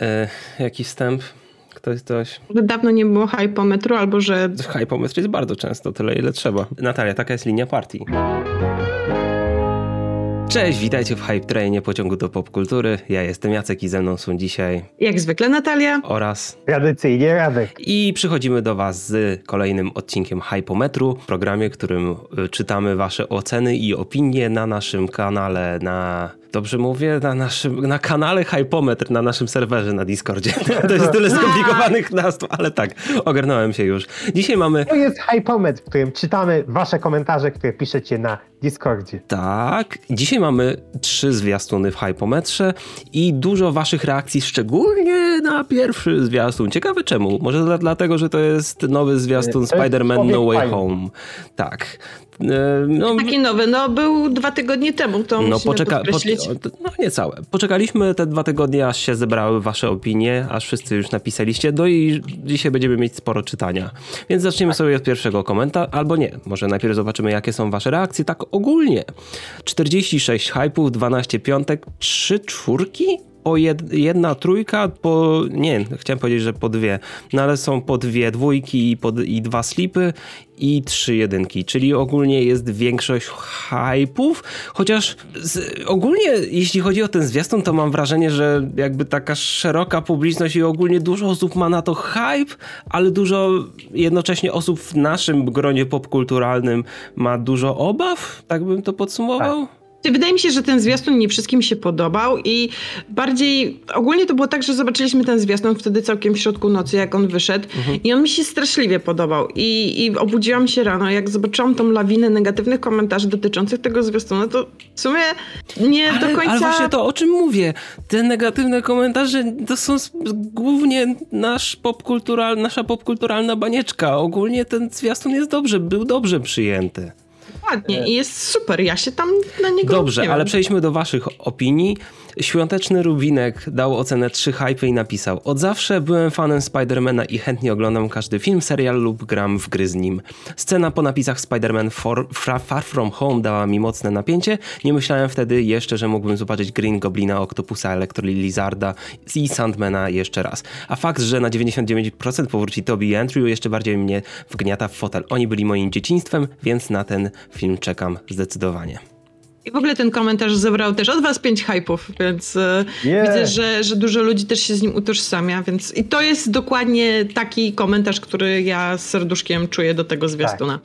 E, jaki wstęp? Ktoś coś. Że dawno nie było hypometru, albo że. Hypometr jest bardzo często, tyle ile trzeba. Natalia, taka jest linia partii. Cześć, witajcie w Hype Trainie pociągu do popkultury. Ja jestem Jacek i ze mną są dzisiaj Jak zwykle Natalia. oraz Tradycyjnie Radek. i przychodzimy do Was z kolejnym odcinkiem Hypometru, programie, w którym y, czytamy Wasze oceny i opinie na naszym kanale na Dobrze mówię, na naszym, na kanale Hypometr, na naszym serwerze na Discordzie. To jest tyle skomplikowanych nazw, ale tak, ogarnąłem się już. Dzisiaj mamy To jest Hypomet, w którym czytamy wasze komentarze, które piszecie na Discordzie. Tak, dzisiaj mamy trzy zwiastuny w Hypometrze i dużo waszych reakcji, szczególnie na pierwszy zwiastun. Ciekawe czemu? Może dla, dlatego, że to jest nowy zwiastun jest Spider-Man No Way fajny. Home. Tak. E, No, Taki nowy, no był dwa tygodnie temu, to no, musimy poczeka. Po, no niecałe. Poczekaliśmy te dwa tygodnie, aż się zebrały wasze opinie, aż wszyscy już napisaliście, no i dzisiaj będziemy mieć sporo czytania. Więc zaczniemy sobie od pierwszego komentarza, albo nie, może najpierw zobaczymy, jakie są wasze reakcje, tak ogólnie. 46 hypów, 12 piątek, 3 czwórki? Po jed, jedna trójka, po. Nie, chciałem powiedzieć, że po dwie. No ale są po dwie dwójki i, po, i dwa slipy i trzy jedynki. Czyli ogólnie jest większość hypów. Chociaż z, ogólnie, jeśli chodzi o ten zwiastun, to mam wrażenie, że jakby taka szeroka publiczność i ogólnie dużo osób ma na to hype, ale dużo jednocześnie osób w naszym gronie popkulturalnym ma dużo obaw. Tak bym to podsumował. Wydaje mi się, że ten zwiastun nie wszystkim się podobał i bardziej ogólnie to było tak, że zobaczyliśmy ten zwiastun wtedy całkiem w środku nocy, jak on wyszedł Mhm. i on mi się straszliwie podobał i, i obudziłam się rano, jak zobaczyłam tą lawinę negatywnych komentarzy dotyczących tego zwiastuna, to w sumie nie Ale, do końca... ale właśnie to o czym mówię. Te negatywne komentarze to są głównie nasz popkultural, nasza popkulturalna banieczka. Ogólnie ten zwiastun jest dobrze, był dobrze przyjęty. Ładnie i jest super, ja się tam na niego Dobrze, ale przejdźmy do waszych opinii. Świąteczny Rubinek dał ocenę 3 hype i napisał Od zawsze byłem fanem Spidermana i chętnie oglądam każdy film, serial lub gram w gry z nim. Scena po napisach Spider-Man Far From Home dała mi mocne napięcie. Nie myślałem wtedy jeszcze, że mógłbym zobaczyć Green Goblina, Octopusa, Electro Lizarda i Sandmana jeszcze raz. A fakt, że na 99% powróci Toby i Andrew jeszcze bardziej mnie wgniata w fotel. Oni byli moim dzieciństwem, więc na ten film czekam zdecydowanie. I w ogóle ten komentarz zebrał też od was pięć hypów, więc Yeah. widzę, że, że dużo ludzi też się z nim utożsamia, więc i to jest dokładnie taki komentarz, który ja z serduszkiem czuję do tego zwiastuna.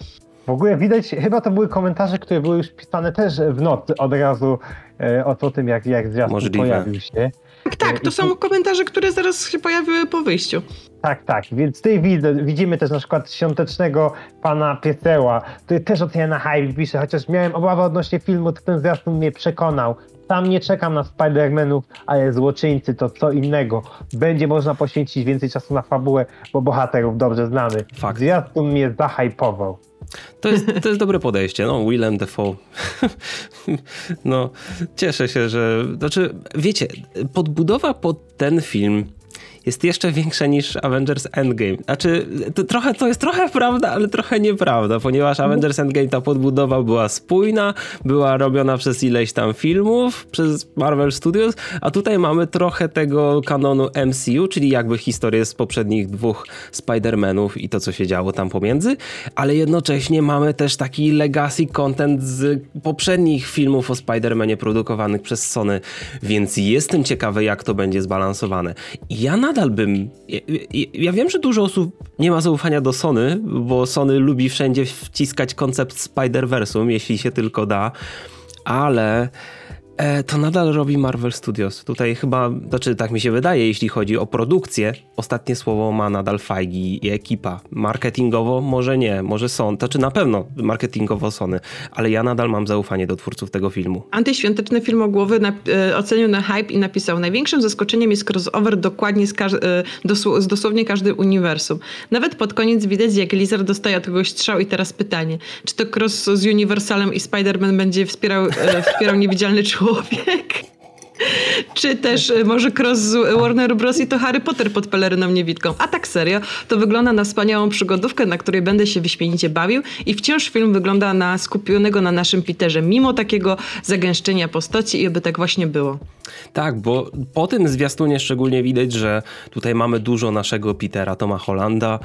W ogóle widać, chyba to były komentarze, które były już pisane też w nocy od razu e, o, o tym, jak, jak zwiastun Możliwe. pojawił się. Tak, tak, to są komentarze, które zaraz się pojawiły po wyjściu. Tak, tak, więc tutaj widzę, widzimy też na przykład świątecznego pana Pieseła, który też ocenia na hype, pisze, chociaż miałem obawę odnośnie filmu, to ten zwiastun mnie przekonał. Sam nie czekam na Spider-Manów, ale złoczyńcy to co innego. Będzie można poświęcić więcej czasu na fabułę, bo bohaterów dobrze znamy. Fakt. Zwiastun mnie zahypował. To jest, to jest dobre podejście. No, Willem Dafoe. No, cieszę się, że. Znaczy, wiecie, podbudowa pod ten film jest jeszcze większa niż Avengers Endgame. Znaczy, to, trochę, to jest trochę prawda, ale trochę nieprawda, ponieważ Avengers Endgame ta podbudowa była spójna, była robiona przez ileś tam filmów, przez Marvel Studios, a tutaj mamy trochę tego kanonu MCU, czyli jakby historię z poprzednich dwóch Spider-Manów i to, co się działo tam pomiędzy, ale jednocześnie mamy też taki legacy content z poprzednich filmów o Spider-Manie produkowanych przez Sony, więc jestem ciekawy, jak to będzie zbalansowane. Ja nadal bym... Ja, ja, wiem, że dużo osób nie ma zaufania do Sony, bo Sony lubi wszędzie wciskać koncept Spider-Versum, jeśli się tylko da, ale... E, to nadal robi Marvel Studios. Tutaj chyba, znaczy tak mi się wydaje, jeśli chodzi o produkcję, ostatnie słowo ma nadal Feige i ekipa. Marketingowo może nie, może są, to czy na pewno marketingowo Sony, ale ja nadal mam zaufanie do twórców tego filmu. Antyświąteczny filmogłowy nap- e, ocenił na hype i napisał Największym zaskoczeniem jest crossover dokładnie z, każ- e, dosu- z dosłownie każdym uniwersum. Nawet pod koniec widać, jak Lizard dostaje od kogoś strzał i teraz pytanie, czy to cross z Uniwersalem i Spider-Man będzie wspierał, e, wspierał niewidzialny człowiek? Czy też e, może cross z Warner Bros. i to Harry Potter pod peleryną niewidką. A tak serio, to wygląda na wspaniałą przygodówkę, na której będę się wyśmienicie bawił i wciąż film wygląda na skupionego na naszym Peterze, mimo takiego zagęszczenia postaci i oby tak właśnie było. Tak, bo po tym zwiastunie szczególnie widać, że tutaj mamy dużo naszego Petera Toma Hollanda,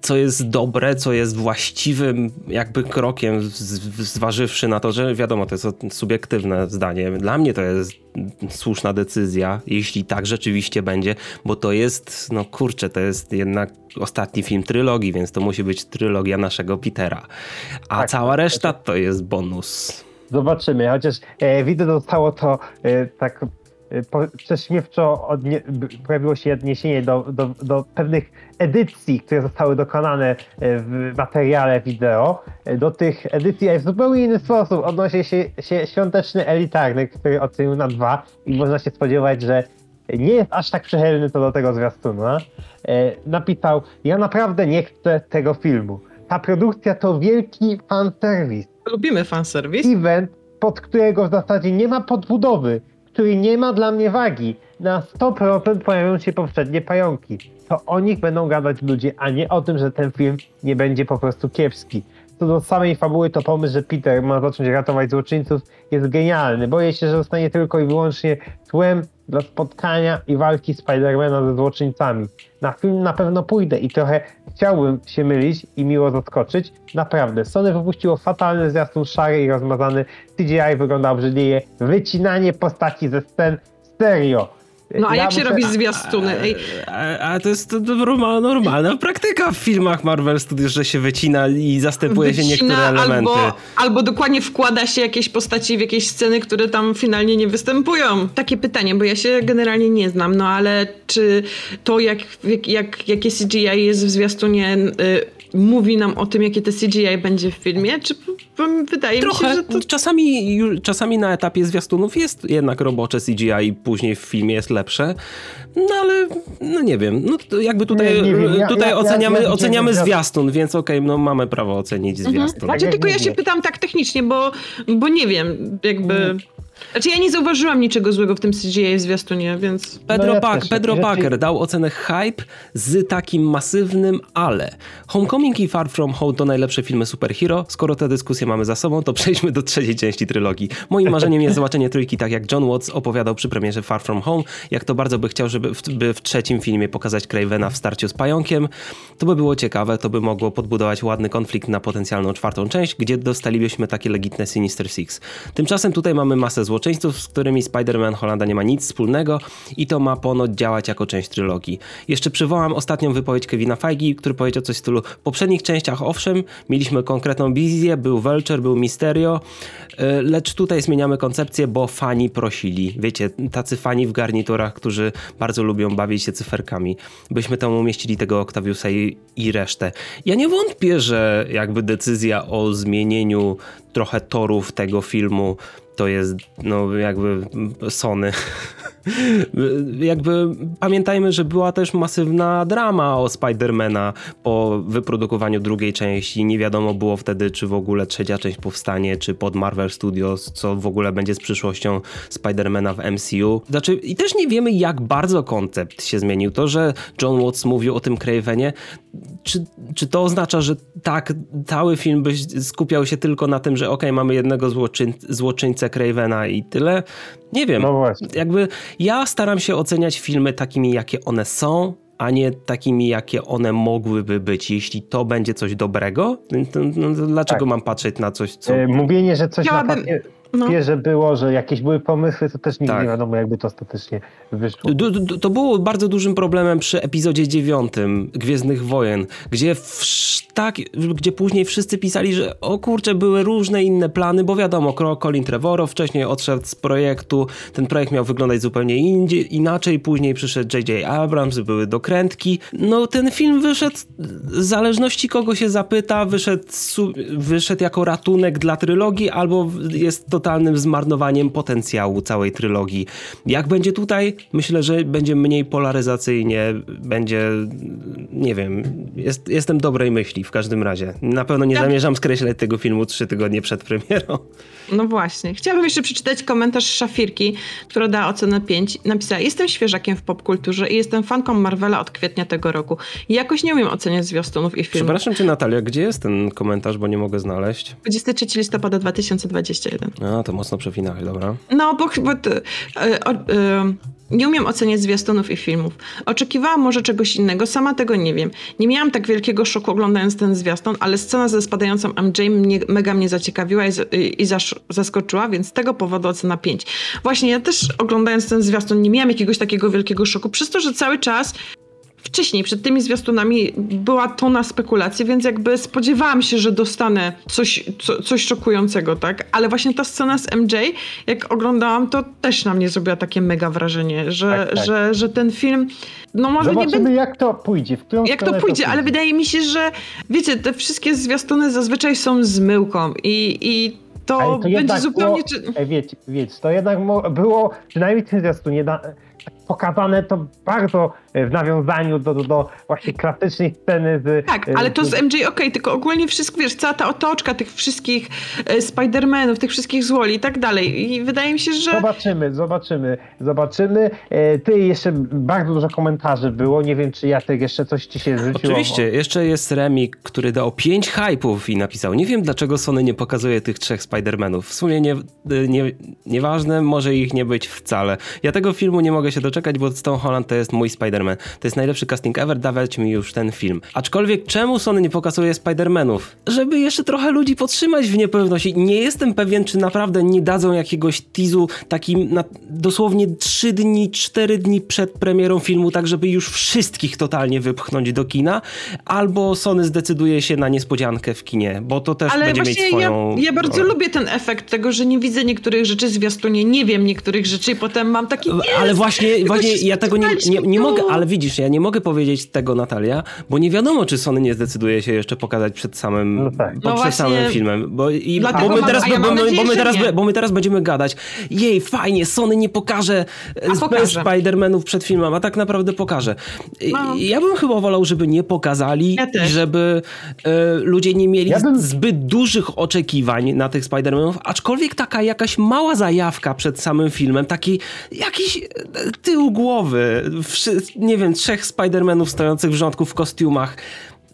co jest dobre, co jest właściwym jakby krokiem, zważywszy na to, że wiadomo, to jest subiektywne zdanie. Dla mnie to jest słuszna decyzja, jeśli tak rzeczywiście będzie, bo to jest, no kurczę, to jest jednak ostatni film trylogii, więc to musi być trylogia naszego Petera. A tak, cała reszta to jest bonus. Zobaczymy, chociaż e, widzę, zostało to e, tak prześmiewczo odnie- pojawiło się odniesienie do, do, do pewnych edycji, które zostały dokonane e, w materiale wideo. E, do tych edycji w zupełnie inny sposób odnosi się, się świąteczny elitarny, który ocenił na dwa i można się spodziewać, że nie jest aż tak przychylny to do tego zwiastunu. E, napisał, ja naprawdę nie chcę tego filmu. Ta produkcja to wielki fanserwis Lubimy fanserwis. Event, pod którego w zasadzie nie ma podbudowy, który nie ma dla mnie wagi. Na 100% pojawią się poprzednie pająki. To o nich będą gadać ludzie, a nie o tym, że ten film nie będzie po prostu kiepski. Co do samej fabuły, to pomysł, że Peter ma zacząć ratować złoczyńców jest genialny. Boję się, że zostanie tylko i wyłącznie tłem do spotkania i walki Spidermana ze złoczyńcami. Na film na pewno pójdę i trochę chciałbym się mylić i miło zaskoczyć. Naprawdę, Sony wypuściło fatalny zwiastun szary i rozmazany. CGI wygląda obrzydliwie. Wycinanie postaci ze scen stereo. No a ja jak się robi zwiastuny? Ej. A, a, to jest normalna, normalna praktyka w filmach Marvel Studios, że się wycina i zastępuje wycina się niektóre elementy. Albo, albo dokładnie wkłada się jakieś postaci w jakieś sceny, które tam finalnie nie występują. Takie pytanie, bo ja się generalnie nie znam, no ale czy to jak, jak, jak jakie CGI jest w zwiastunie y, mówi nam o tym, jakie te CGI będzie w filmie, czy wydaje Trochę. mi się, że to... Czasami, czasami na etapie zwiastunów jest jednak robocze CGI i później w filmie jest lepsze, no ale no nie wiem, no jakby tutaj, nie, nie tutaj ja, oceniamy, ja, oceniamy zwiastun, więc okej, okay, no mamy prawo ocenić mhm. zwiastun. Mhm. Znaczy, tylko ja się pytam tak technicznie, bo, bo nie wiem, jakby... Znaczy ja nie zauważyłam niczego złego w tym CGI w zwiastunie, więc... Pedro, no ja Pedro dał ocenę hype z takim masywnym ale. Homecoming i Far From Home to najlepsze filmy superhero. Skoro tę dyskusję mamy za sobą, to przejdźmy do trzeciej części trylogii. Moim marzeniem jest zobaczenie trójki tak jak John Watts opowiadał przy premierze Far From Home, jak to bardzo by chciał, żeby w, by w trzecim filmie pokazać Cravena w starciu z pająkiem. To by było ciekawe, to by mogło podbudować ładny konflikt na potencjalną czwartą część, gdzie dostalibyśmy takie legitne Sinister Six. Tymczasem tutaj mamy masę złoczyńców, z którymi Spider-Man Hollanda nie ma nic wspólnego i to ma ponoć działać jako część trylogii. Jeszcze przywołam ostatnią wypowiedź Kevina Feige, który powiedział coś w stylu w poprzednich częściach owszem, mieliśmy konkretną wizję, był Vulture, był Mysterio, e, lecz tutaj zmieniamy koncepcję, bo fani prosili. Wiecie, tacy fani w garniturach, którzy bardzo lubią bawić się cyferkami. Byśmy tam umieścili tego Octaviusa i, i resztę. Ja nie wątpię, że jakby decyzja o zmienieniu trochę torów tego filmu to jest no jakby Sony. jakby pamiętajmy, że była też masywna drama o Spidermana po wyprodukowaniu drugiej części. Nie wiadomo było wtedy, czy w ogóle trzecia część powstanie, czy pod Marvel Studios, co w ogóle będzie z przyszłością Spidermana w MCU. Znaczy, i też nie wiemy, jak bardzo koncept się zmienił. To, że John Watts mówił o tym Cravenie, czy, czy to oznacza, że tak, cały film by skupiał się tylko na tym, że ok, mamy jednego złoczyń, złoczyńcę Cravena i tyle? Nie wiem. No właśnie. Jakby ja staram się oceniać filmy takimi, jakie one są, a nie takimi, jakie one mogłyby być. Jeśli to będzie coś dobrego, to, no, to dlaczego tak. mam patrzeć na coś, co... E, mówienie, że coś na papier no. wie, że było, że jakieś były pomysły, to też nigdy tak. nie wiadomo, jakby to ostatecznie wyszło. to było bardzo dużym problemem przy epizodzie dziewiątym Gwiezdnych Wojen, gdzie, w, tak, gdzie później wszyscy pisali, że o kurczę, były różne inne plany, bo wiadomo, Colin Trevorrow wcześniej odszedł z projektu, ten projekt miał wyglądać zupełnie indziej, inaczej, później przyszedł J.J. Abrams, były dokrętki. No ten film wyszedł, w zależności kogo się zapyta, wyszedł, wyszedł jako ratunek dla trylogii, albo jest to totalnym zmarnowaniem potencjału całej trylogii. Jak będzie tutaj? Myślę, że będzie mniej polaryzacyjnie, będzie nie wiem, jest, jestem dobrej myśli w każdym razie. Na pewno nie zamierzam skreślać tego filmu trzy tygodnie przed premierą. No właśnie. Chciałabym jeszcze przeczytać komentarz Szafirki, która dała ocenę 5. Napisała, jestem świeżakiem w popkulturze i jestem fanką Marvela od kwietnia tego roku. I jakoś nie umiem oceniać zwiastunów i filmów. Przepraszam cię Natalia, gdzie jest ten komentarz, bo nie mogę znaleźć? 23 listopada 2021. A, to mocno przewinąłeś, dobra. No, bo chyba... E, e, nie umiem oceniać zwiastunów i filmów. Oczekiwałam może czegoś innego, sama tego nie wiem. Nie miałam tak wielkiego szoku oglądając ten zwiastun, ale scena ze spadającą MJ mnie, mega mnie zaciekawiła i, i, i zaskoczyła, więc z tego powodu ocena 5. Właśnie ja też oglądając ten zwiastun nie miałam jakiegoś takiego wielkiego szoku, przez to, że cały czas wcześniej, przed tymi zwiastunami była tona spekulacji, więc jakby spodziewałam się, że dostanę coś, co, coś szokującego, tak? Ale właśnie ta scena z MJ, jak oglądałam, to też na mnie zrobiła takie mega wrażenie, że, tak, tak. Że, że ten film, no może Zobaczymy, nie będzie... jak to pójdzie. W którą jak to pójdzie, to pójdzie, ale wydaje mi się, że wiecie, te wszystkie zwiastuny zazwyczaj są z myłką i, i to, to będzie zupełnie... Było, wiecie, wiecie, to jednak było, przynajmniej w tym zwiastunie, pokazane to bardzo e, w nawiązaniu do, do, do właśnie klasycznej sceny z... Tak, ale to z MJ okej, okay, tylko ogólnie wszystko, wiesz, cała ta otoczka tych wszystkich e, Spider-Manów, tych wszystkich złoli i tak dalej. I wydaje mi się, że... Zobaczymy, zobaczymy, zobaczymy. E, ty jeszcze bardzo dużo komentarzy było, nie wiem, czy Jacek jeszcze coś ci się zwróciło. Oczywiście, jeszcze jest Remik, który dał 5 hype'ów i napisał, nie wiem dlaczego Sony nie pokazuje tych trzech Spider-Manów. W sumie nie, nie, nieważne, może ich nie być wcale. Ja tego filmu nie mogę się doczekać, czekać, bo Tom Holland to jest mój Spider-Man. To jest najlepszy casting ever, dawać mi już ten film. Aczkolwiek czemu Sony nie pokazuje Spider-Manów? Żeby jeszcze trochę ludzi podtrzymać w niepewności. Nie jestem pewien, czy naprawdę nie dadzą jakiegoś teasu takim na dosłownie 3 dni, 4 dni przed premierą filmu, tak żeby już wszystkich totalnie wypchnąć do kina, albo Sony zdecyduje się na niespodziankę w kinie, bo to też Ale będzie mieć swoją... Ja, ja bardzo lubię ten efekt tego, że nie widzę niektórych rzeczy zwiastunie, nie wiem niektórych rzeczy i potem mam taki... Ale właśnie, właśnie ja tego nie, nie, nie mogę, ale widzisz, ja nie mogę powiedzieć tego, Natalia, bo nie wiadomo, czy Sony nie zdecyduje się jeszcze pokazać przed samym, no tak. no przed samym filmem. Bo, i, bo, my teraz, ja bo, my, bo, my teraz, bo my teraz będziemy gadać, jej, fajnie, Sony nie pokaże Spider-Manów przed filmem, a tak naprawdę pokaże. No. Ja bym chyba wolał, żeby nie pokazali ja żeby e, ludzie nie mieli ja bym... zbyt dużych oczekiwań na tych Spider-Manów, aczkolwiek taka jakaś mała zajawka przed samym filmem, taki jakiś e, tył głowy, nie wiem, trzech Spider-Manów stojących w rządku w kostiumach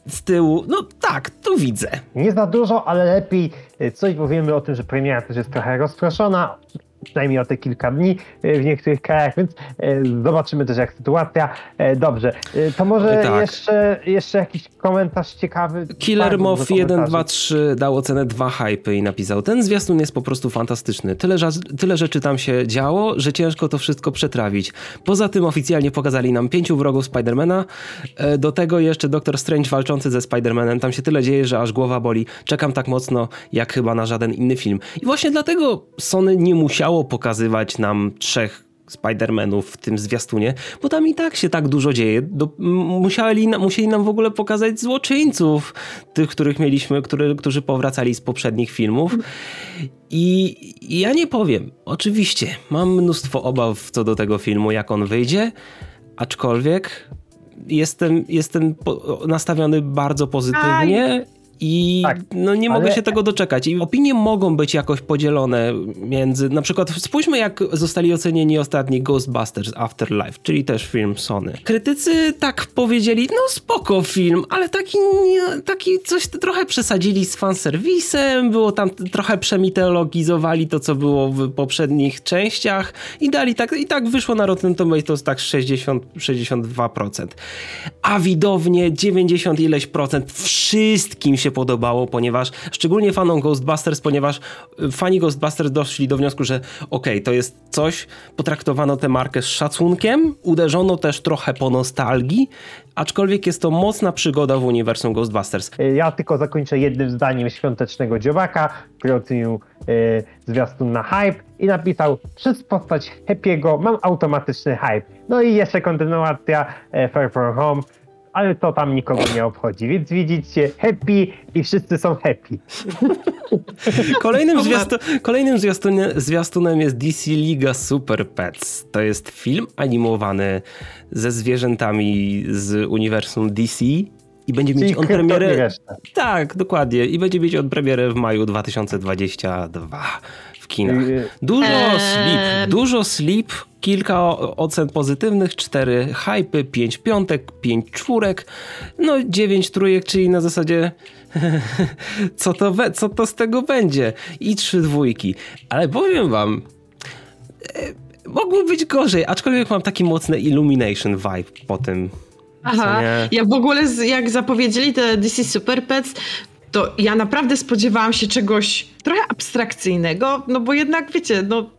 z tyłu. No tak, to widzę. Nie za dużo, ale lepiej coś, bo wiemy o tym, że premiera też jest trochę rozproszona przynajmniej o te kilka dni e, w niektórych krajach, więc e, zobaczymy też jak sytuacja. E, dobrze, to może tak. jeszcze, jeszcze jakiś komentarz ciekawy. Killer Moth 123 dał ocenę 2 hype i napisał, ten zwiastun jest po prostu fantastyczny. Tyle, tyle rzeczy tam się działo, że ciężko to wszystko przetrawić. Poza tym oficjalnie pokazali nam pięciu wrogów Spidermana, do tego jeszcze Doktor Strange walczący ze Spidermanem. Tam się tyle dzieje, że aż głowa boli. Czekam tak mocno, jak chyba na żaden inny film. I właśnie dlatego Sony nie musiało pokazywać nam trzech Spider-Manów w tym zwiastunie, bo tam i tak się tak dużo dzieje. Do, musieli, musieli nam w ogóle pokazać złoczyńców, tych, których mieliśmy, który, którzy powracali z poprzednich filmów. I, I ja nie powiem, oczywiście, mam mnóstwo obaw co do tego filmu, jak on wyjdzie, aczkolwiek jestem, jestem nastawiony bardzo pozytywnie. I tak, no nie mogę ale... się tego doczekać. I opinie mogą być jakoś podzielone między. Na przykład spójrzmy, jak zostali ocenieni ostatni Ghostbusters Afterlife, czyli też film Sony. Krytycy tak powiedzieli, no spoko film, ale taki, taki coś trochę przesadzili z fanserwisem, było tam trochę przemitologizowali to, co było w poprzednich częściach i dali tak, i tak wyszło na Rotten Tomatoes tak 60, 62%. A widownie 90 ileś procent wszystkim się podobało, ponieważ szczególnie fanom Ghostbusters, ponieważ y, fani Ghostbusters doszli do wniosku, że okay, to jest coś, potraktowano tę markę z szacunkiem, uderzono też trochę po nostalgii, aczkolwiek jest to mocna przygoda w uniwersum Ghostbusters. Ja tylko zakończę jednym zdaniem świątecznego dziobaka, który ocenił yy, zwiastun na hype i napisał przez postać Happy'ego mam automatyczny hype. No i jeszcze kontynuacja e, Far From Home ale to tam nikogo nie obchodzi. Więc widzicie, happy i wszyscy są happy. Kolejnym, zwiastu, kolejnym zwiastunem, zwiastunem jest DC Liga Super Pets. To jest film animowany ze zwierzętami z uniwersum DC i będzie mieć on premierę. Tak, dokładnie. I będzie mieć on premierę w maju 2022 w kinach. Dużo eee... sleep, dużo sleep, kilka ocen pozytywnych, cztery hypy, pięć piątek, pięć czwórek, no dziewięć trójek, czyli na zasadzie co to, co to z tego będzie? I trzy dwójki. Ale powiem wam, e, mogło być gorzej, aczkolwiek mam taki mocny Illumination vibe po tym. Aha, ja w ogóle jak zapowiedzieli te DC Super Pets, to ja naprawdę spodziewałam się czegoś trochę abstrakcyjnego, no bo jednak wiecie, no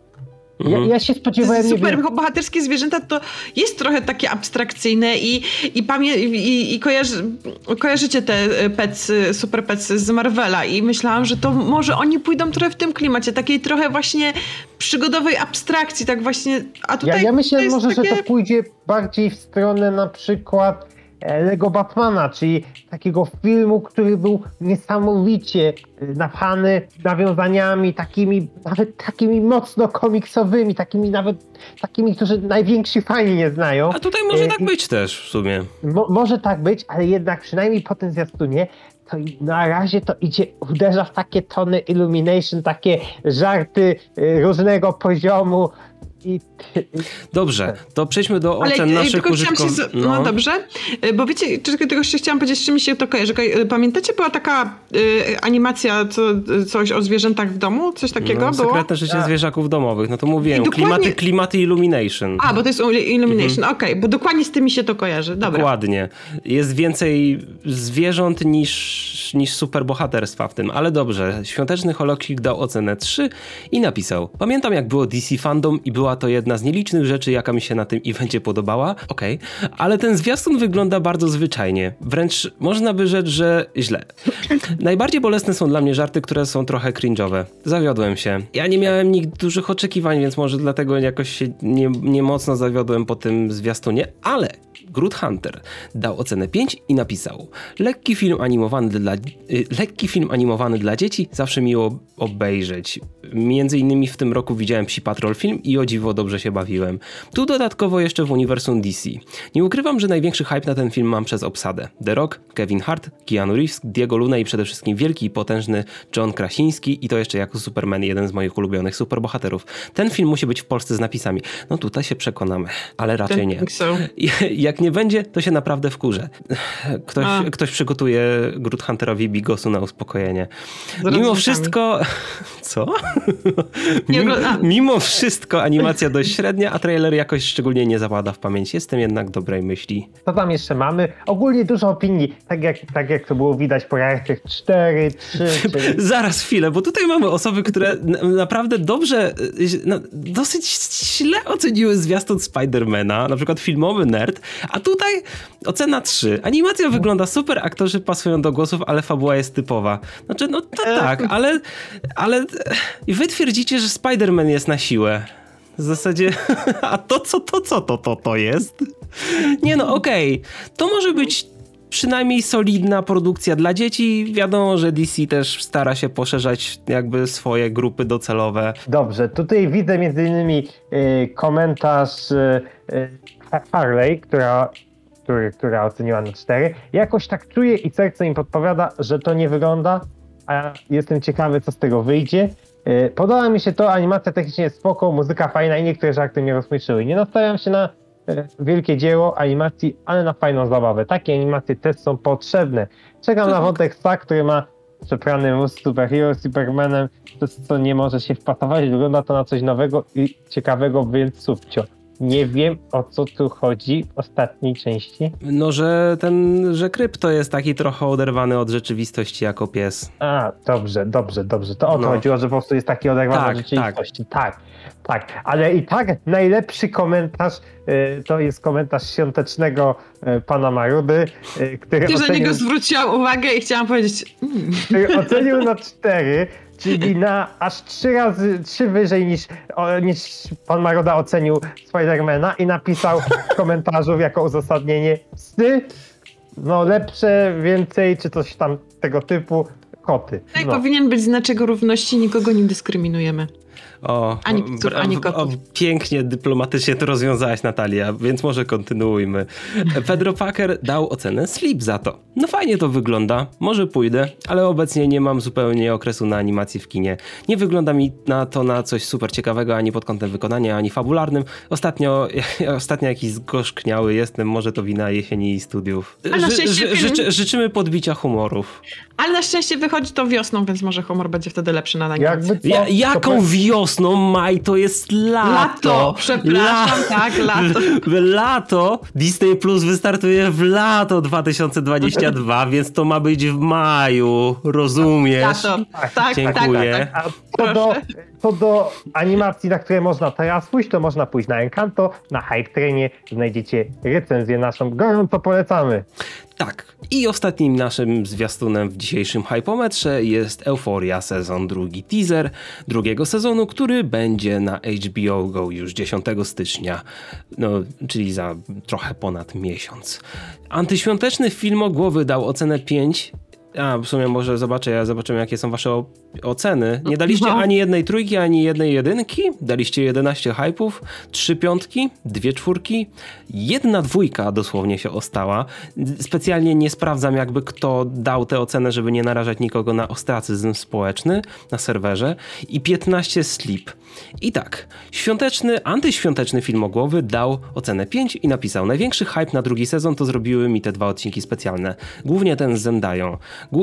ja, ja, się spodziewałem. Super bohaterskie zwierzęta to jest trochę takie abstrakcyjne i, i, pamię- i, i kojarzy, kojarzycie te e, pets, super pets z Marvela i myślałam, że to może oni pójdą trochę w tym klimacie, takiej trochę właśnie przygodowej abstrakcji, tak właśnie, a tutaj Ja, ja myślę może, takie... że to pójdzie bardziej w stronę na przykład E, Lego Batmana, czyli takiego filmu, który był niesamowicie e, napchany nawiązaniami takimi, nawet takimi mocno komiksowymi, takimi nawet takimi, którzy najwięksi fani nie znają. A tutaj może e, tak być też w sumie. Mo może tak być, ale jednak przynajmniej po tym zwiastunie to na razie to idzie, uderza w takie tony Illumination, takie żarty różnego poziomu, i... Dobrze, to przejdźmy do ocen Ale, naszych użytkowników. Z... No. no. dobrze, y, bo wiecie, tylko jeszcze chciałam powiedzieć, z czym mi się to kojarzy. Y, pamiętacie, była taka y, animacja, co, coś o zwierzętach w domu? Coś takiego no, było? Sekretne życie A. zwierzaków domowych, no to mówiłem, dokładnie... klimaty, klimaty Illumination. A, bo to jest Illumination, mhm. okej, okay, bo dokładnie z tym mi się to kojarzy, dobra. Dokładnie. Jest więcej zwierząt niż, niż superbohaterstwa w tym, ale dobrze. Świąteczny Holokik dał ocenę 3 i napisał, pamiętam jak było DC Fandom i była to jedna z nielicznych rzeczy, jaka mi się na tym evencie podobała, okej, okay. ale ten zwiastun wygląda bardzo zwyczajnie. Wręcz można by rzec, że źle. Najbardziej bolesne są dla mnie żarty, które są trochę cringe'owe. Zawiodłem się. Ja nie miałem nigdy dużych oczekiwań, więc może dlatego jakoś się nie, nie mocno zawiodłem po tym zwiastunie, ale Groot Hunter dał ocenę 5 i napisał lekki film animowany dla, y, lekki film animowany dla dzieci, zawsze miło obejrzeć. Między innymi w tym roku widziałem Psi Patrol film i o dziwo dobrze się bawiłem. Tu dodatkowo jeszcze w uniwersum DC. Nie ukrywam, że największy hype na ten film mam przez obsadę. The Rock, Kevin Hart, Keanu Reeves, Diego Luna i przede wszystkim wielki i potężny John Krasiński i to jeszcze jako Superman, jeden z moich ulubionych superbohaterów. Ten film musi być w Polsce z napisami. No tutaj się przekonamy, ale raczej nie. Jak nie będzie, to się naprawdę wkurzę. Ktoś, ktoś przygotuje Groot Hunterowi bigosu na uspokojenie. Mimo wszystko... Co? Mimo, mimo wszystko animacja dość średnia, a trailer jakoś szczególnie nie zapada w pamięci. Jestem jednak dobrej myśli. Co tam jeszcze mamy? Ogólnie dużo opinii, tak jak, tak jak to było widać po reakcjach 4, 3, 4. Zaraz chwilę, bo tutaj mamy osoby, które naprawdę dobrze, no, dosyć źle oceniły zwiastun Spidermana, na przykład filmowy nerd, a tutaj ocena 3. Animacja wygląda super, aktorzy pasują do głosów, ale fabuła jest typowa. Znaczy, no to e, tak, ale, ale wy twierdzicie, że Spider-Man jest na siłę. W zasadzie, a to co, to co, to, to, to jest? Nie no, okej. Okay. To może być przynajmniej solidna produkcja dla dzieci. Wiadomo, że DC też stara się poszerzać jakby swoje grupy docelowe. Dobrze, tutaj widzę między innymi y, komentarz y, Harley, która, który, która oceniła na 4. Jakoś tak czuję i serce im podpowiada, że to nie wygląda, a jestem ciekawy, co z tego wyjdzie. E, podoba mi się to, animacja technicznie jest spoko, muzyka fajna i niektóre żarty mnie rozśmieszyły. Nie nastawiam się na e, wielkie dzieło animacji, ale na fajną zabawę. Takie animacje też są potrzebne. Czekam na wątek Sa, który ma przeprany mózg superhero Supermanem, to co nie może się wpasować. Wygląda to na coś nowego i ciekawego, więc subcio. Nie wiem o co tu chodzi w ostatniej części. No, że ten, że krypto jest taki trochę oderwany od rzeczywistości jako pies. A, dobrze, dobrze, dobrze. To o to no. chodziło, że po prostu jest taki oderwany tak, od rzeczywistości. Tak. tak, tak. Ale i tak najlepszy komentarz y, to jest komentarz świątecznego y, pana Marudy, y, który. Ty, ocenił, na niego zwróciłam uwagę i chciałam powiedzieć. Mm. Ocenił na cztery czyli na aż trzy razy, trzy wyżej niż, niż pan Maroda ocenił Spidermana i napisał w komentarzu jako uzasadnienie psy no lepsze, więcej, czy coś tam tego typu, koty. Tutaj No. powinien być znaczek równości, nikogo nie dyskryminujemy. O, Ani ani o, pięknie dyplomatycznie to rozwiązałaś, Natalia, więc może kontynuujmy. Pedro Packer dał ocenę Sleep za to. No fajnie to wygląda, może pójdę, ale obecnie nie mam zupełnie okresu na animacji w kinie. Nie wygląda mi na to na coś super ciekawego ani pod kątem wykonania, ani fabularnym. Ostatnio, ostatnio jakiś zgorzkniały jestem, może to wina jesieni i studiów. A na szczęście film- życzy, życzymy podbicia humorów. Ale na szczęście wychodzi to wiosną, więc może humor będzie wtedy lepszy na animacji. Ja, jaką wiosną, maj, to jest lato. Lato, przepraszam, tak, lato. W, lato, Disney Plus wystartuje w lato 2022, więc to ma być w maju, rozumiesz? Lato. Tak, tak, Dziękuję. tak, tak. A co do. Co do animacji, na które można teraz pójść, to można pójść na Encanto, na Hype Trainie, znajdziecie recenzję naszą, gorąco polecamy. Tak. I ostatnim naszym zwiastunem w dzisiejszym hypometrze jest Euforia sezon drugi teaser drugiego sezonu, który będzie na HBO Go już 10 stycznia, no, czyli za trochę ponad miesiąc. Antyświąteczny film o głowy dał ocenę 5. A, w sumie może zobaczę, ja zobaczymy jakie są wasze oceny. Nie daliście No. ani jednej trójki, ani jednej jedynki. Daliście 11 hypów, 3 piątki, dwie czwórki, jedna dwójka dosłownie się ostała. Specjalnie nie sprawdzam jakby kto dał tę ocenę, żeby nie narażać nikogo na ostracyzm społeczny na serwerze i 15 sleep. I tak, świąteczny, antyświąteczny filmogłowy dał ocenę 5 i napisał największy hype na drugi sezon to zrobiły mi te dwa odcinki specjalne. Głównie ten z Zendają.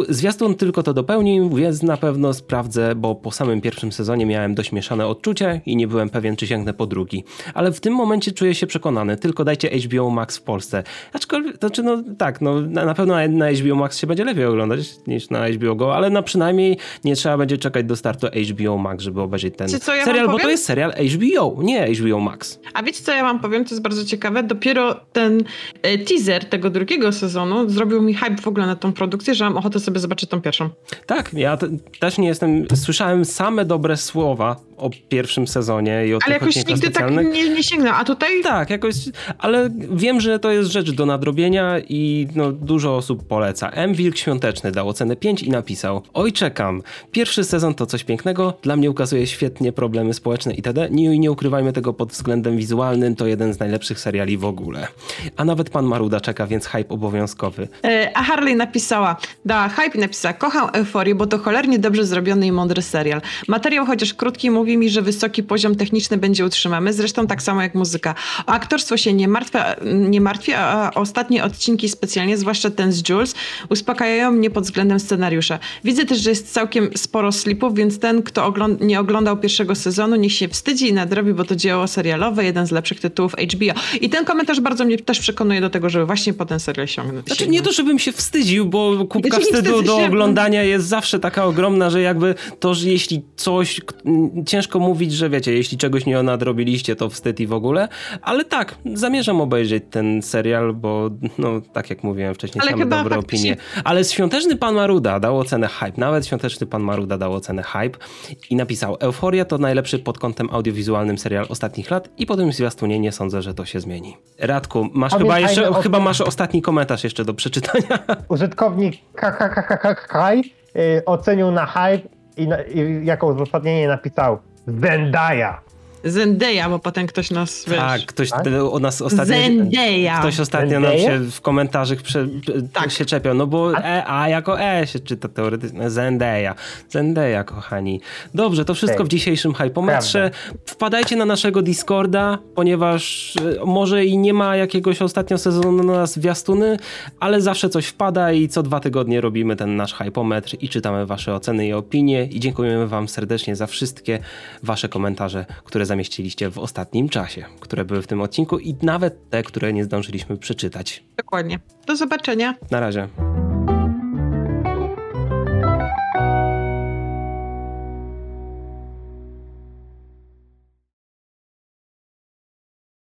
Zwiastun tylko to dopełnił, więc na pewno sprawdzę, bo po samym pierwszym sezonie miałem dość mieszane odczucia i nie byłem pewien, czy sięgnę po drugi. Ale w tym momencie czuję się przekonany, tylko dajcie HBO Max w Polsce. Aczkolwiek, to czy no tak, no na, pewno na, na HBO Max się będzie lepiej oglądać niż na HBO Go, ale na przynajmniej nie trzeba będzie czekać do startu HBO Max, żeby obejrzeć ten Czy serial, bo to powiem? jest serial HBO, nie HBO Max. A wiecie co ja wam powiem, to jest bardzo ciekawe. Dopiero ten e, teaser tego drugiego sezonu zrobił mi hype w ogóle na tą produkcję, że mam ochotę sobie zobaczyć tą pierwszą. Tak, ja te, też nie jestem. Słyszałem same dobre słowa o pierwszym sezonie i o Ale jakoś nigdy tak nie, nie sięgnę. A tutaj Tak, jakoś, ale wiem, że to jest rzecz do nadrobienia i no, dużo osób poleca. M. Wilk Świąteczny dał ocenę 5 i napisał Oj, czekam. Pierwszy sezon to coś pięknego, dla mnie ukazuje świetnie problemy społeczne itd. Nie, nie ukrywajmy tego pod względem wizualnym, to jeden z najlepszych seriali w ogóle. A nawet pan Maruda czeka, więc hype obowiązkowy. E, A Harley napisała, dała hype napisała, kocham Euforię, bo to cholernie dobrze zrobiony i mądry serial. Materiał chociaż krótki mówi mi, że wysoki poziom techniczny będzie utrzymamy, zresztą tak samo jak muzyka. O aktorstwo się nie martwię, nie martwię a ostatnie odcinki specjalnie, zwłaszcza ten z Jules, uspokajają mnie pod względem scenariusza. Widzę też, że jest całkiem sporo slipów, więc ten, kto ogląd nie oglądał pierwszego sezonu, niech się wstydzi i nadrobi, bo to dzieło serialowe, jeden z lepszych tytułów HBO. I ten komentarz bardzo mnie też przekonuje do tego, żeby właśnie po ten serial sięgnąć. Znaczy nie to, żebym się wstydził, bo kubka Znaczy, wstydu do się, oglądania jest zawsze taka ogromna, że jakby to, że jeśli coś, ciężko mówić, że wiecie, jeśli czegoś nie nadrobiliście, to wstyd i w ogóle, ale tak, zamierzam obejrzeć ten serial, bo no, tak jak mówiłem wcześniej, Ale same dobre opinie. Ale Świąteczny Pan Maruda dał ocenę hype, nawet Świąteczny Pan Maruda dał ocenę hype i napisał, Euforia to najlepszy pod kątem audiowizualnym serial ostatnich lat i po tym zwiastunie nie sądzę, że to się zmieni. Radku, masz chyba jeszcze, o chyba masz ostatni komentarz jeszcze do przeczytania. Użytkownik KKKKKKaj Zendaya, bo potem ktoś nas, wiesz... Tak, ktoś Tak? o nas ostatnio. Zendaya. Ktoś ostatnio nam się w komentarzach prze, Tak. się czepiał, no bo e, A jako E się czyta teoretycznie. Zendaya. Zendaya, kochani. Dobrze, to wszystko w dzisiejszym hypometrze. Wpadajcie na naszego Discorda, ponieważ e, może i nie ma jakiegoś ostatnio sezonu na nas zwiastuny, ale zawsze coś wpada i co dwa tygodnie robimy ten nasz hypometr i czytamy wasze oceny i opinie i dziękujemy wam serdecznie za wszystkie wasze komentarze, które zamieściliście w ostatnim czasie, które były w tym odcinku i nawet te, które nie zdążyliśmy przeczytać. Dokładnie. Do zobaczenia. Na razie.